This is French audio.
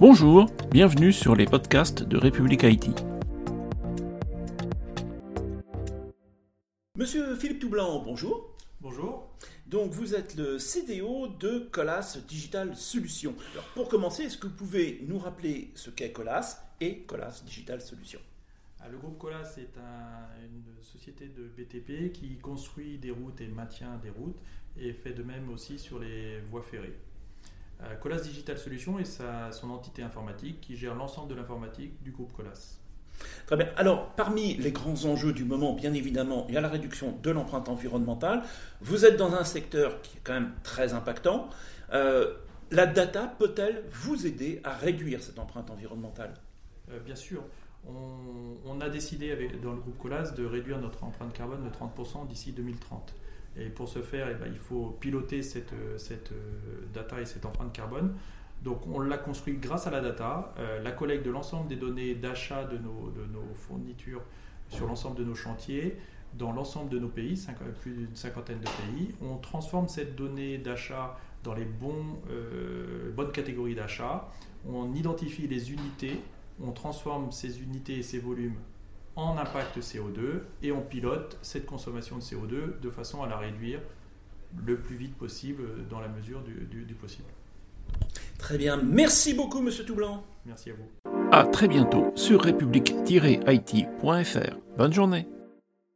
Bonjour, bienvenue sur les podcasts de République Haïti. Monsieur Philippe Toublanc, bonjour. Bonjour. Donc vous êtes le CDO de Colas Digital Solutions. Alors pour commencer, est-ce que vous pouvez nous rappeler ce qu'est Colas et Colas Digital Solutions? Ah, Le groupe Colas est une société de BTP qui construit des routes et maintient des routes et fait de même aussi sur les voies ferrées. Colas Digital Solutions est sa, son entité informatique qui gère l'ensemble de l'informatique du groupe Colas. Très bien. Alors, parmi les grands enjeux du moment, bien évidemment, il y a la réduction de l'empreinte environnementale. Vous êtes dans un secteur qui est quand même très impactant. Euh, la data peut-elle vous aider à réduire cette empreinte environnementale? Euh, Bien sûr. On, on, a décidé avec, dans le groupe Colas de réduire notre empreinte carbone de 30% d'ici 2030. Et pour ce faire, eh ben, il faut piloter cette, cette, euh, data et cette empreinte carbone. Donc on l'a construit grâce à la data, euh, la collecte de l'ensemble des données d'achat de nos, de nos fournitures sur l'ensemble de nos chantiers, dans l'ensemble de nos pays, plus d'une cinquantaine de pays. On transforme cette donnée d'achat dans les bons, euh, bonnes catégories d'achat. On identifie les unités, on transforme ces unités et ces volumes en impact CO2 et on pilote cette consommation de CO2 de façon à la réduire le plus vite possible dans la mesure du, du, du possible. Très bien, merci beaucoup Monsieur Toublanc. Merci à vous. À très bientôt sur république-it.fr. Bonne journée.